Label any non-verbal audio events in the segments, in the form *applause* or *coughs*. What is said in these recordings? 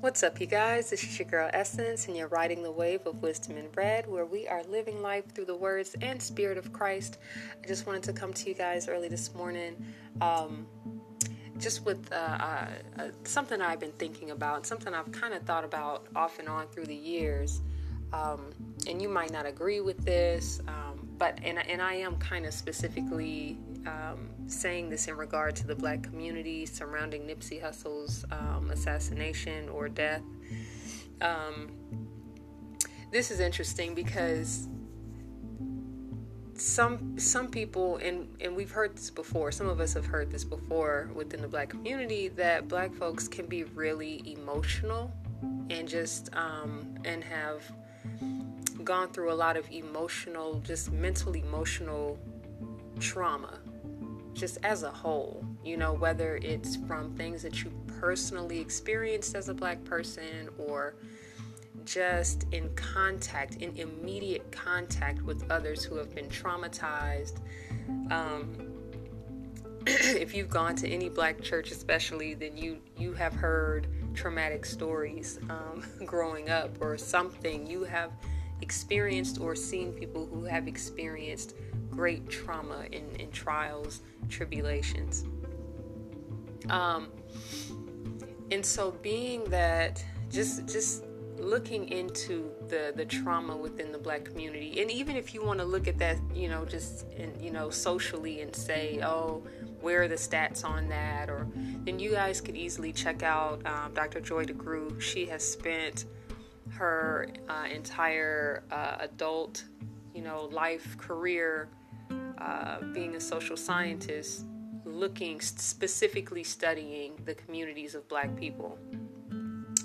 What's up, you guys? This is your girl Essence, and you're riding the wave of Wisdom in Red, where we are living life through the words and spirit of Christ. I just wanted to come to you guys early this morning, um, just with uh, uh, something I've been thinking about, something I've kind of thought about off and on through the years. Um, and you might not agree with this, um, but and and I am kind of specifically um, saying this in regard to the black community surrounding Nipsey Hussle's um, assassination or death. Um, this is interesting because some some people and and we've heard this before some of us have heard this before within the black community that black folks can be really emotional and just um, and have gone through a lot of emotional just mental emotional trauma just as a whole, you know, whether it's from things that you personally experienced as a black person or just in contact, in immediate contact with others who have been traumatized. Um, *clears throat* if you've gone to any black church, especially, then you you have heard traumatic stories um, *laughs* growing up, or something you have experienced or seen people who have experienced great trauma and trials, tribulations. Um, and so being that just just looking into the the trauma within the black community and even if you want to look at that you know just in, you know socially and say oh where are the stats on that or then you guys could easily check out um, dr joy DeGruy she has spent her uh, entire uh, adult you know life career uh, being a social scientist, looking specifically studying the communities of black people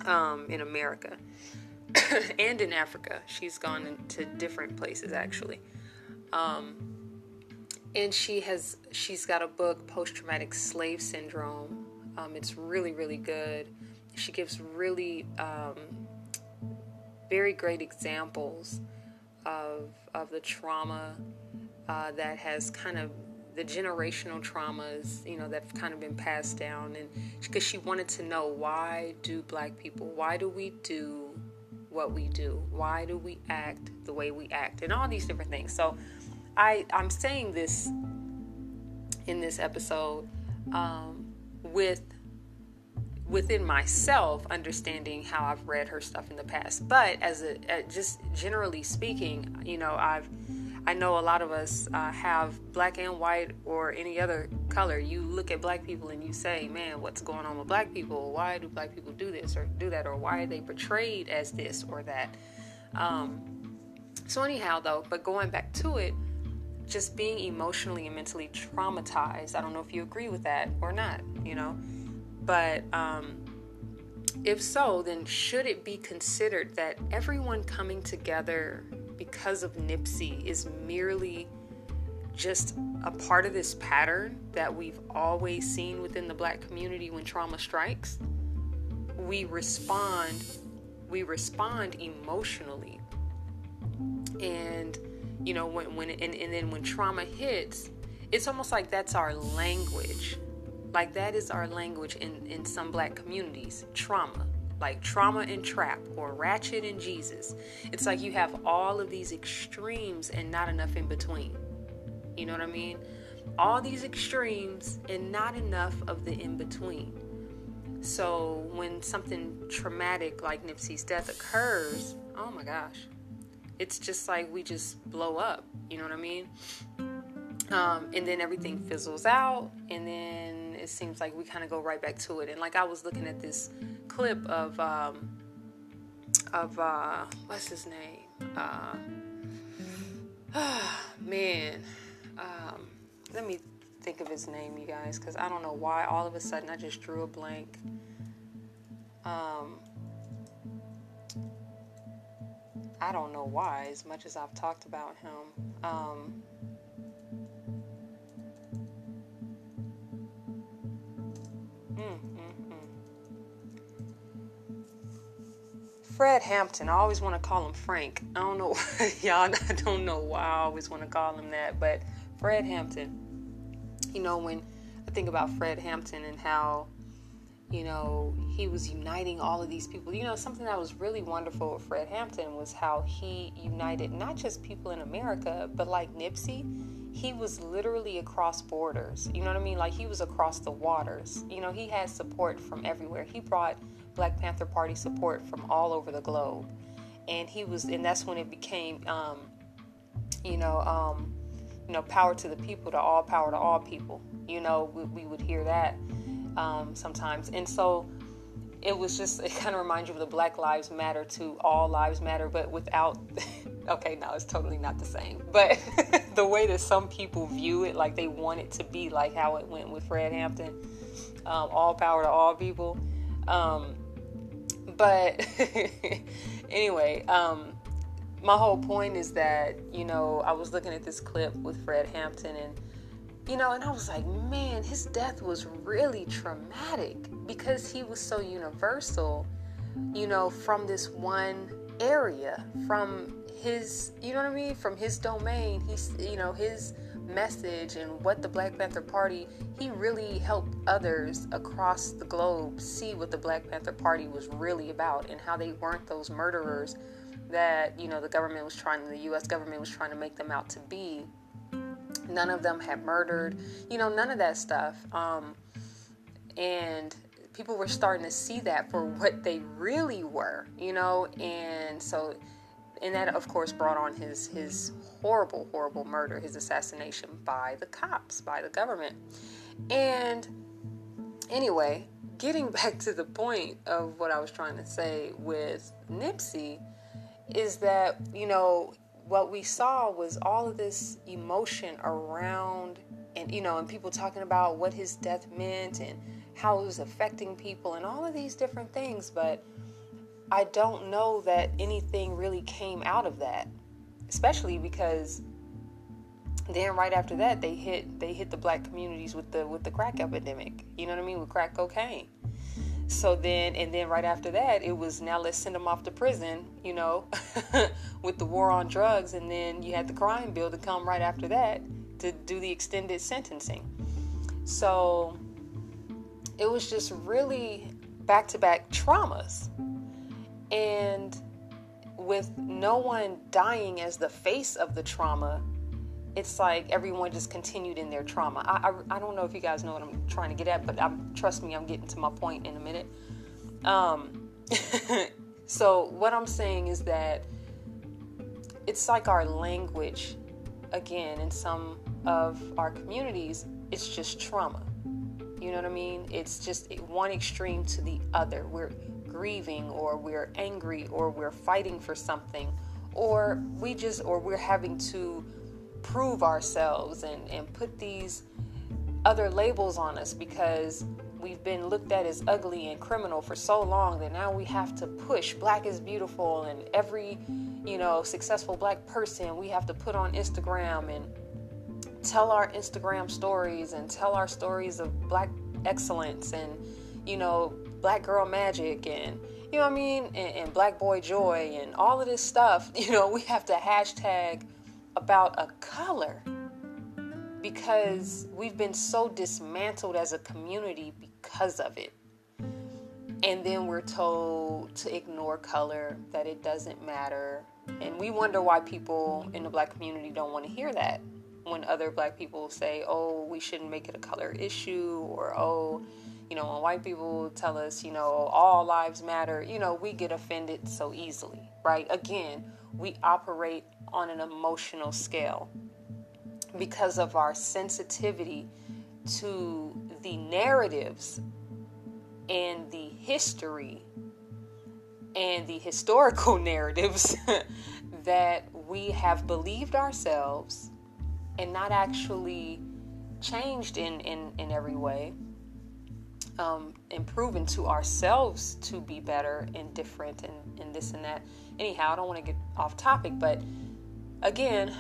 um, in America *coughs* and in Africa. She's gone to different places actually. Um, and she has she's got a book post-traumatic slave syndrome um, it's really really good she gives really um, very great examples of of the trauma uh, that has kind of the generational traumas, you know, that have kind of been passed down. And because she wanted to know why do black people, why do we do what we do? Why do we act the way we act? And all these different things. So I, I'm saying this in this episode um, with within myself understanding how I've read her stuff in the past. But as a, just generally speaking, you know, I've I know a lot of us uh, have black and white or any other color. You look at black people and you say, man, what's going on with black people? Why do black people do this or do that? Or why are they portrayed as this or that? Um, so, anyhow, though, but going back to it, just being emotionally and mentally traumatized. I don't know if you agree with that or not, you know, but um, if so, then should it be considered that everyone coming together because of Nipsey is merely just a part of this pattern that we've always seen within the black community when trauma strikes. We respond, we respond emotionally. And you know, when when and, and then when trauma hits, it's almost like that's our language. Like that is our language in, in some black communities, trauma like trauma and trap or ratchet and Jesus. It's like you have all of these extremes and not enough in between. You know what I mean? All these extremes and not enough of the in between. So when something traumatic like Nipsey's death occurs, oh my gosh, it's just like we just blow up. You know what I mean? Um, and then everything fizzles out, and then it seems like we kind of go right back to it. And like I was looking at this clip of um, of uh, what's his name? Uh, *sighs* man, um, let me think of his name, you guys, because I don't know why all of a sudden I just drew a blank. Um, I don't know why, as much as I've talked about him. Um, Fred Hampton. I always want to call him Frank. I don't know, *laughs* y'all. I don't know why I always want to call him that, but Fred Hampton. You know, when I think about Fred Hampton and how, you know, he was uniting all of these people. You know, something that was really wonderful with Fred Hampton was how he united not just people in America, but like Nipsey, he was literally across borders. You know what I mean? Like he was across the waters. You know, he had support from everywhere. He brought Black Panther Party support from all over the globe. And he was, and that's when it became, um, you know, um, you know, power to the people, to all power to all people. You know, we, we would hear that um, sometimes. And so it was just, it kind of reminds you of the Black Lives Matter to All Lives Matter, but without, *laughs* okay, no, it's totally not the same. But *laughs* the way that some people view it, like they want it to be like how it went with Fred Hampton, um, all power to all people. Um, but *laughs* anyway, um, my whole point is that, you know, I was looking at this clip with Fred Hampton and you know, and I was like, man, his death was really traumatic because he was so universal, you know, from this one area, from his, you know what I mean, from his domain. He's, you know, his message and what the Black Panther Party, he really helped others across the globe see what the Black Panther Party was really about and how they weren't those murderers that, you know, the government was trying, the US government was trying to make them out to be None of them had murdered, you know, none of that stuff. Um, and people were starting to see that for what they really were, you know, and so, and that of course brought on his his horrible, horrible murder, his assassination by the cops, by the government. And anyway, getting *laughs* back to the point of what I was trying to say with Nipsey is that, you know, what we saw was all of this emotion around and you know and people talking about what his death meant and how it was affecting people and all of these different things but i don't know that anything really came out of that especially because then right after that they hit they hit the black communities with the with the crack epidemic. You know what i mean? With crack cocaine. So then and then right after that it was now let's send them off to prison you know *laughs* with the war on drugs. And then you had the crime bill to come right after that to do the extended sentencing. So it was just really back to back traumas and with no one dying as the face of the trauma it's like everyone just continued in their trauma. I, I, I, don't know if you guys know what I'm trying to get at, but I'm, trust me, I'm getting to my point in a minute. Um, *laughs* so, what I'm saying is that it's like our language, again, in some of our communities, it's just trauma. You know what I mean? It's just one extreme to the other. We're grieving, or we're angry, or we're fighting for something, or we just, or we're having to prove ourselves and, and put these other labels on us because we've been looked at as ugly and criminal for so long that now we have to push. Black is beautiful and every you know successful black person we have to put on instagram and tell our instagram stories and tell our stories of black excellence and you know black girl magic and you know what i mean and, and black boy joy and all of this stuff *laughs* you know we have to hashtag about a color because we've been so dismantled as a community because of it. And then we're told to ignore color, that it doesn't matter. And we wonder why people in the black community don't want to hear that when other black people say, oh, we shouldn't make it a color issue, or oh, you know, when white people tell us, you know, all lives matter, you know, we get offended so easily, right? Again, we operate on an emotional scale because of our sensitivity to the narratives and the history and the historical *laughs* narratives *laughs* that we have believed ourselves and not actually changed in, in, in every way, um, proven to ourselves to be better and different and, and this and that. Anyhow, I don't want to get off topic, but again,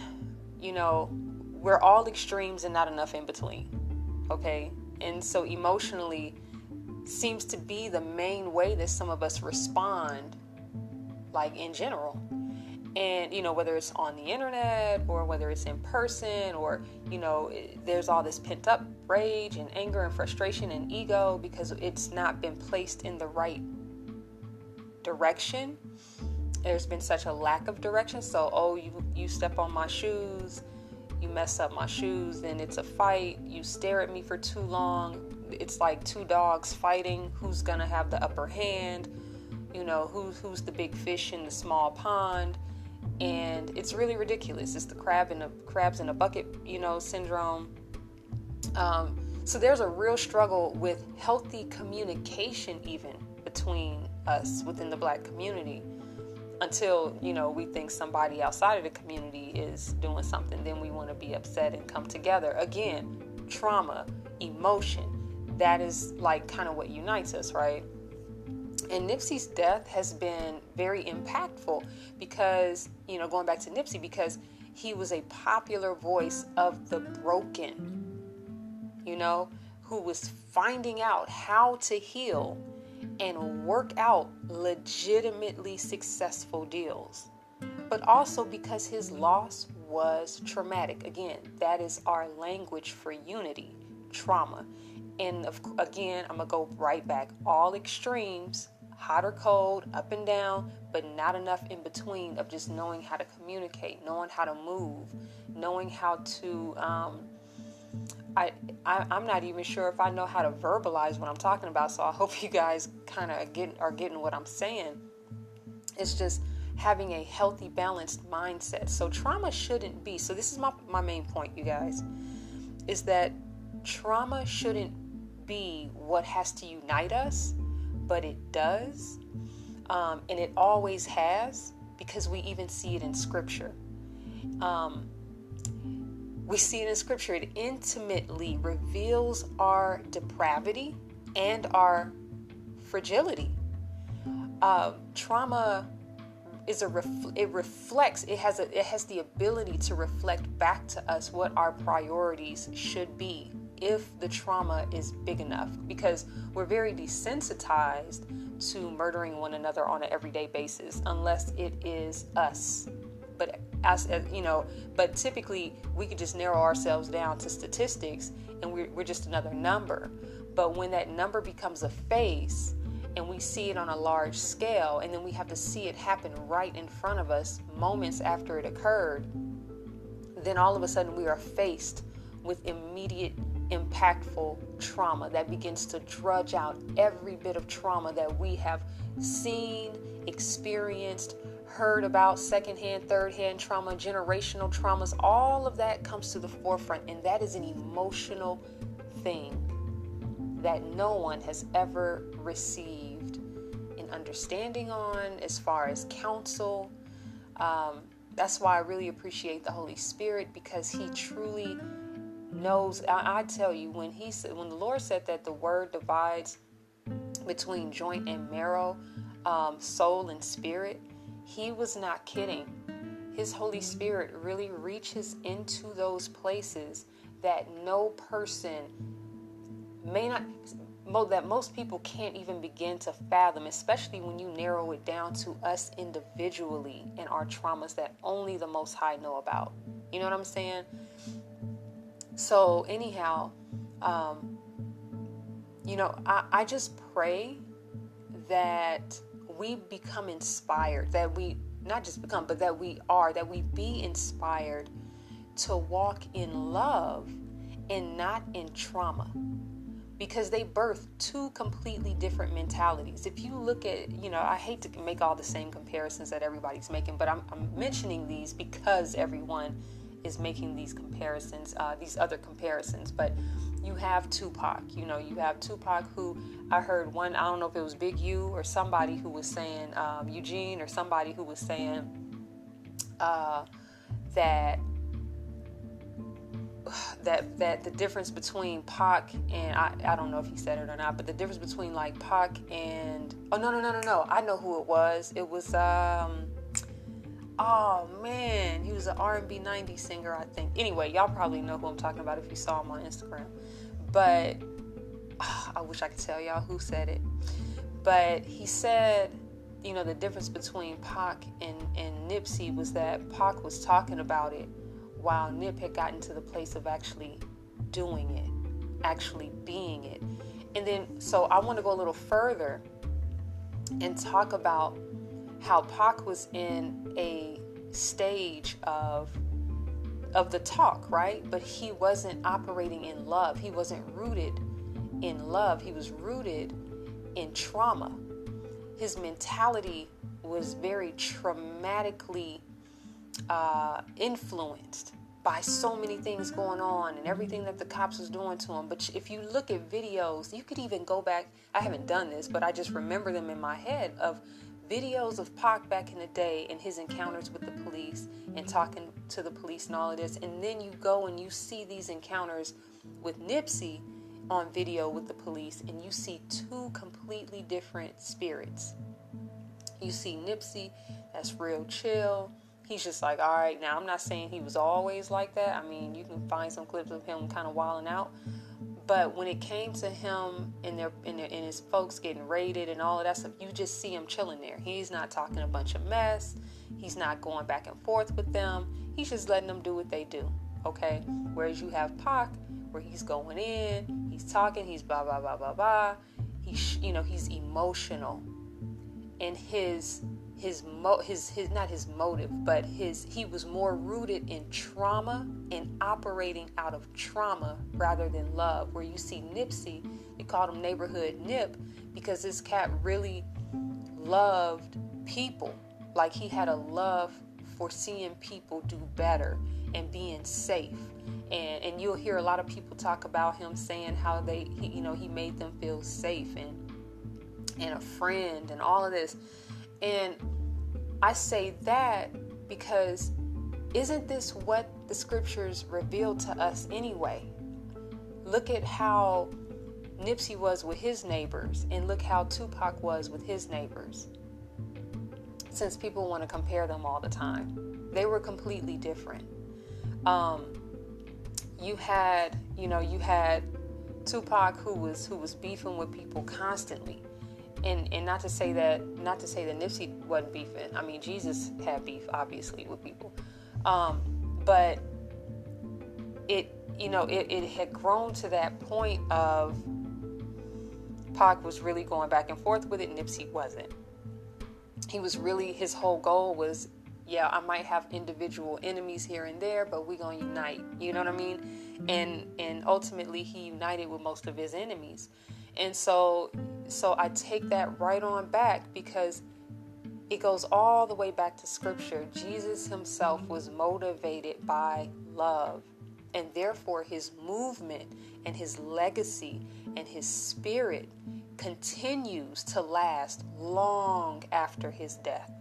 you know, we're all extremes and not enough in between. Okay? And so emotionally seems to be the main way that some of us respond like in general. And you know whether it's on the internet or whether it's in person or you know there's all this pent up rage and anger and frustration and ego because it's not been placed in the right direction. There's been such a lack of direction. So oh you you step on my shoes you mess up my shoes then it's a fight. You stare at me for too long. It's like two dogs fighting. Who's gonna have the upper hand? You know who's who's the big fish in the small pond and it's really ridiculous. It's the crab in a crabs in a bucket, you know, syndrome. Um, so there's a real struggle with healthy communication, even between us within the black community. Until you know we think somebody outside of the community is doing something, then we want to be upset and come together. Again, trauma, emotion, that is like kind of what unites us, right? And Nipsey's death has been very impactful because, you know, going back to Nipsey, because he was a popular voice of the broken, you know, who was finding out how to heal and work out legitimately successful deals. But also because his loss was traumatic. Again, that is our language for unity, trauma. And again, I'm going to go right back. All extremes hot or cold, up and down, but not enough in between of just knowing how to communicate, knowing how to move, knowing how to. Um, I, I am not even sure if I know how to verbalize what I'm talking about. So I *laughs* hope you guys kind of get are getting what I'm saying. It's just having a healthy, balanced mindset. So trauma shouldn't be. So this is my my main point, you guys, is that trauma shouldn't be what has to unite us but it does. Um, and it always has because we even see it in Scripture. Um, we see it in Scripture. It intimately reveals our depravity and our fragility. Uh, trauma is a ref- it reflects it has a it has the ability to reflect back to us what our priorities should be if the trauma is big enough because we're very desensitized to murdering one another on an everyday basis unless it is us. But as, as you know but typically we could just narrow ourselves down to statistics and we're, we're just another number. But when that number becomes a face and we see it on a large scale and then we have to see it happen right in front of us moments after it occurred then all of a sudden we are faced with immediate impactful trauma that begins to drudge out every bit of trauma that we have seen, experienced, heard about secondhand, third-hand trauma, generational traumas. All of that comes to the forefront, and that is an emotional thing that no one has ever received an understanding on as far as counsel. Um, that's why I really appreciate the Holy Spirit because He truly knows. I, I tell you, when he said, when the Lord said that the word divides between joint and marrow, um, soul and spirit, he was not kidding. His Holy Spirit really reaches into those places that no person may not that most people can't even begin to fathom, especially when you narrow it down to us individually and our traumas that only the Most High know about. You know what I'm saying? So, anyhow, um, you know, I, I just pray that we become inspired, that we not just become, but that we are, that we be inspired to walk in love and not in trauma because they birth two completely different mentalities. If you look at, you know, I hate to make all the same comparisons that everybody's making, but I'm, I'm mentioning these because everyone is making these comparisons, uh, these other comparisons. But you have Tupac, you know, you have Tupac who I heard one, I don't know if it was Big U or somebody who was saying, um, Eugene or somebody who was saying uh, that *sighs* that that the difference between Pac and I, I don't know if he said it or not, but the difference between like Pac and oh no no no no no I know who it was. It was um Oh man, he was an R&B 90s singer, I think. Anyway, y'all probably know who I'm talking about if you saw him on Instagram. But oh, *sighs* I wish I could tell y'all who said it. But he said you know, the difference between Pac and, and Nipsey was that Pac was talking about it while Nip had gotten to the place of actually doing it, actually being it. And then, so I want to go a little further and talk about how Pac was in a stage of of the talk, right? But he wasn't operating in love. He wasn't rooted in love. He was rooted in trauma. His mentality was very traumatically uh, influenced by so many things going on and everything that the cops was doing to him. But if you look at videos, you could even go back. I haven't done this, but I just remember them in my head of videos of Pac back in the day and his encounters with the police and talking to the police and all of this. And then you go and you see these encounters with Nipsey on video with the police, and you see two completely different spirits. You see Nipsey, that's real chill. He's just like, all right, now I'm not saying he was always like that. I mean, you can find some clips of him kind of wilding out. But when it came to him and their, and, their, and his folks getting raided and all of that stuff, you just see him chilling there. He's not talking a bunch of mess. He's not going back and forth with them. He's just letting them do what they do. Okay. Whereas you have Pac, where he's going in, he's talking, he's blah blah blah blah blah. He's you know he's emotional, and his his mo his his not his motive, but his he was more rooted in trauma and operating out of trauma rather than love. Where you see Nipsey, they called him neighborhood Nip because this cat really loved people. Like he had a love for seeing people do better and being safe. And, and you'll hear a lot of people talk about him saying how they, he, you know, he made them feel safe and and a friend and all of this. And I say that because isn't this what the scriptures reveal to us anyway? Look at how Nipsey was with his neighbors, and look how Tupac was with his neighbors. Since people want to compare them all the time, they were completely different. Um, you had, you know, you had Tupac who was who was beefing with people constantly. And and not to say that not to say that Nipsey wasn't beefing. I mean Jesus had beef obviously with people. Um, but it you know it, it had grown to that point of Pac was really going back and forth with it, Nipsey wasn't. He was really his whole goal was yeah, I might have individual enemies here and there, but we're gonna unite. You know what I mean? And and ultimately he united with most of his enemies. And so so I take that right on back because it goes all the way back to scripture. Jesus himself was motivated by love. And therefore his movement and his legacy and his spirit continues to last long after his death.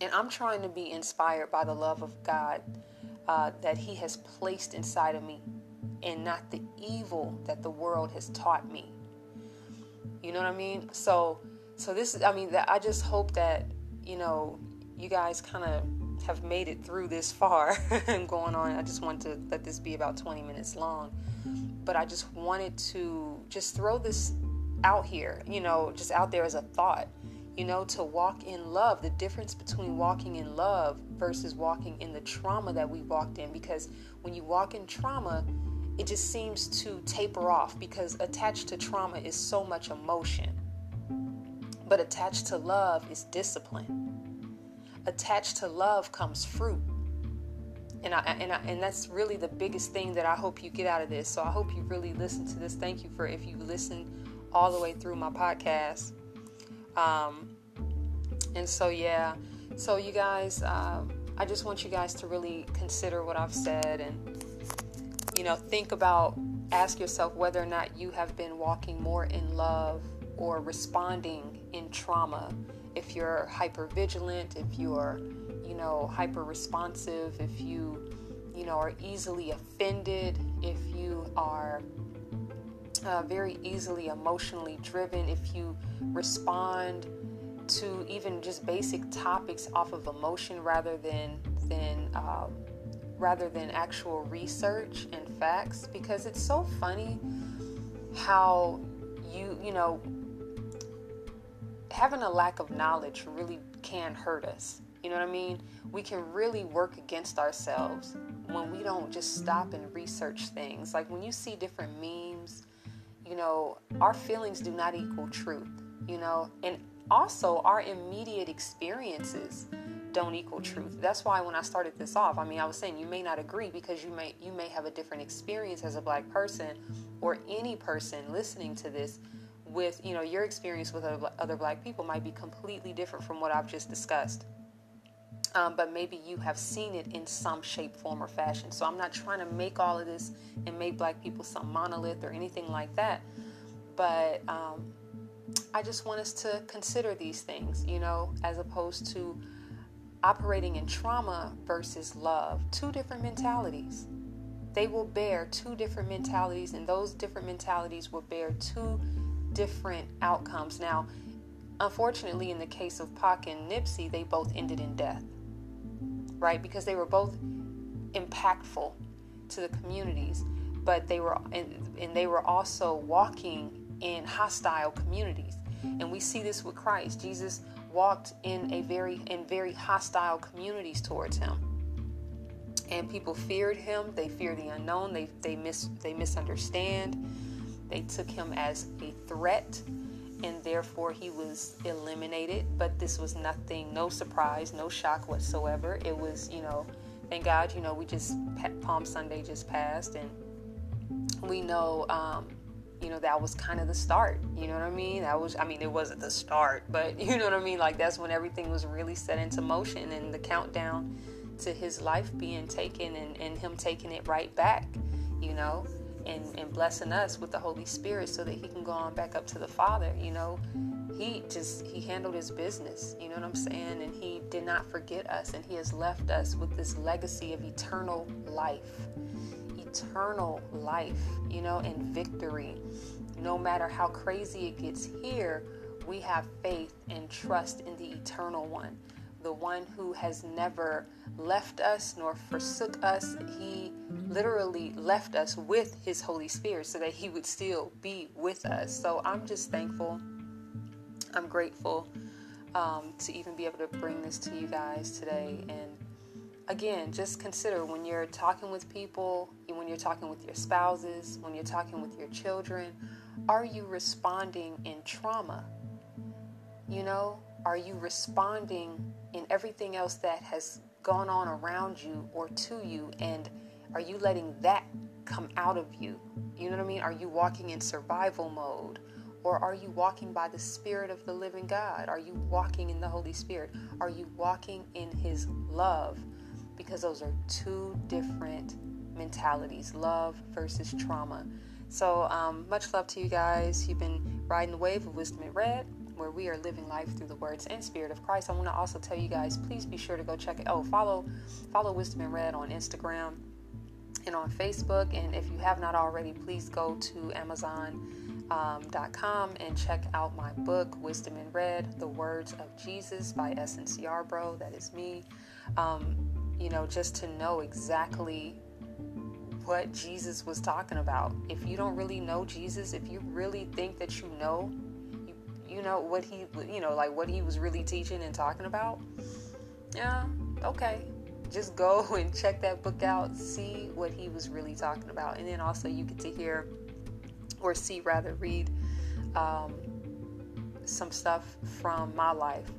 And I'm trying to be inspired by the love of God uh, that He has placed inside of me and not the evil that the world has taught me. You know what I mean? So, so this is, I mean, that I just hope that, you know, you guys kind of have made it through this far *laughs* and going on. I just want to let this be about 20 minutes long. But I just wanted to just throw this out here, you know, just out there as a thought you know, to walk in love, the difference between walking in love versus walking in the trauma that we walked in. Because when you walk in trauma, it just seems to taper off because attached to trauma is so much emotion. But attached to love is discipline. Attached to love comes fruit. And I, and I, and that's really the biggest thing that I hope you get out of this. So I hope you really listen to this. Thank you for if you listen all the way through my podcast. Um, and so, yeah, so you guys, uh, I just want you guys to really consider what I've said and, you know, think about, ask yourself whether or not you have been walking more in love or responding in trauma. If you're hyper vigilant, if you're, you know, hyper responsive, if you, you know, are easily offended, if you are uh, very easily emotionally driven, if you respond to even just basic topics off of emotion rather than than um, rather than actual research and facts, because it's so funny how you you know having a lack of knowledge really can hurt us. You know what I mean? We can really work against ourselves when we don't just stop and research things. Like when you see different memes, you know, our feelings do not equal truth, you know, and also our immediate experiences don't equal truth. That's why when I started this off, I mean, I was saying you may not agree because you may you may have a different experience as a black person or any person listening to this with, you know, your experience with other, black people might be completely different from what I've just discussed. Um, but maybe you have seen it in some shape, form, or fashion. So I'm not trying to make all of this and make black people some monolith or anything like that. But um, I just want us to consider these things, you know, as opposed to operating in trauma versus love. Two different mentalities. They will bear two different mentalities, and those different mentalities will bear two different outcomes. Now, unfortunately, in the case of Pac and Nipsey, they both ended in death, right? Because they were both impactful to the communities, but they were and, and they were also walking in hostile communities. And we see this with Christ. Jesus walked in a very in very hostile communities towards him. And people feared him, they fear the unknown, they they mis they misunderstand. They took him as a threat and therefore he was eliminated. But this was nothing, no surprise, no shock whatsoever. It was, you know, thank God, you know, we just Palm Sunday just passed, and we know, um, you know, that was kind of the start. You know what I mean? That was, I mean, it wasn't the start, *laughs* but you know what I mean. Like that's when everything was really set into motion, and the countdown to his life being taken and, and him taking it right back. You know, and, and blessing us with the Holy Spirit so that he can go on back up to the Father. You know, he just he handled his business. You know what I'm saying? And he did not forget us, and he has left us with this legacy of eternal life, eternal life. You know, and victory. No matter how crazy it gets here, we have faith and trust in the eternal one the one who has never left us nor forsook us. He literally left us with his Holy Spirit so that he would still be with us. So I'm just thankful. I'm grateful um, to even be able to bring this to you guys today. And again, just consider when you're talking with people, when you're talking with your spouses, when you're talking with your children, are you responding in trauma? You know, are you responding in everything else that has gone on around you or to you? And are you letting that come out of you? You know what I mean? Are you walking in survival mode? Or are you walking by the Spirit of the living God? Are you walking in the Holy Spirit? Are you walking in His love? Because those are two different mentalities love versus trauma. So, um, much love to you guys. You've been riding the wave of Wisdom in Red where we are living life through the words and spirit of Christ. I want to also tell you guys, please be sure to go check it. Oh, follow follow Wisdom in Red on Instagram and on Facebook. And if you have not already, please go to Amazon.com um, and check out my book, Wisdom in Red: The Words of Jesus by Essence Bro. That is me. Um, you know, just to know exactly what Jesus was talking about. If you don't really know Jesus, if you really think that you know you know what he you know like what he was really teaching and talking about yeah okay just go *laughs* and check that book out see what he was really talking about and then also you get to hear or see rather read um, some stuff from my life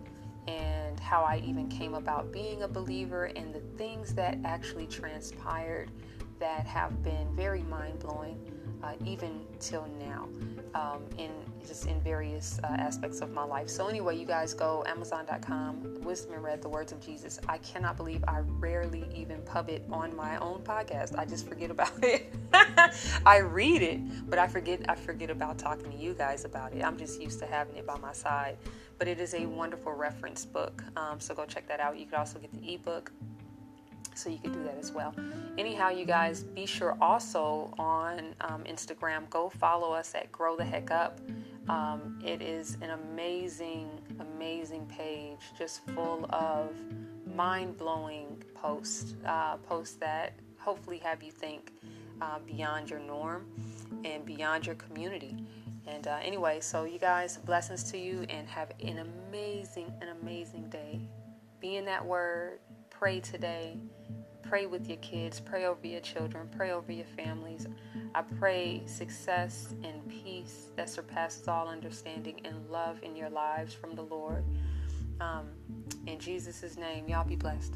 and how I even came about being a believer and the things that actually transpired that have been very mind blowing uh, even till now um, in just in various uh, aspects of my life. So anyway, you guys go Amazon.com, Wisdom in Red, The Words of Jesus. I cannot believe I rarely even pub it on my own podcast. I just forget about *laughs* it. I read it, but I forget I forget about talking to you guys about it. I'm just used to having it by my side. But it is a wonderful reference book. Um, so go check that out. You can also get the ebook so you can do that as well. Anyhow, you guys, be sure also on um, Instagram, go follow us at Grow the Heck Up. Um, it is an amazing, amazing page, just full of mind blowing posts, uh, posts that hopefully have you think uh, beyond your norm and beyond your community. And uh, anyway, so you guys, blessings to you and have an amazing, an amazing day. Be in that word. Pray today. Pray with your kids. Pray over your children. Pray over your families. I pray success and peace that surpasses all understanding and love in your lives from the Lord. Um, in Jesus' name, y'all be blessed.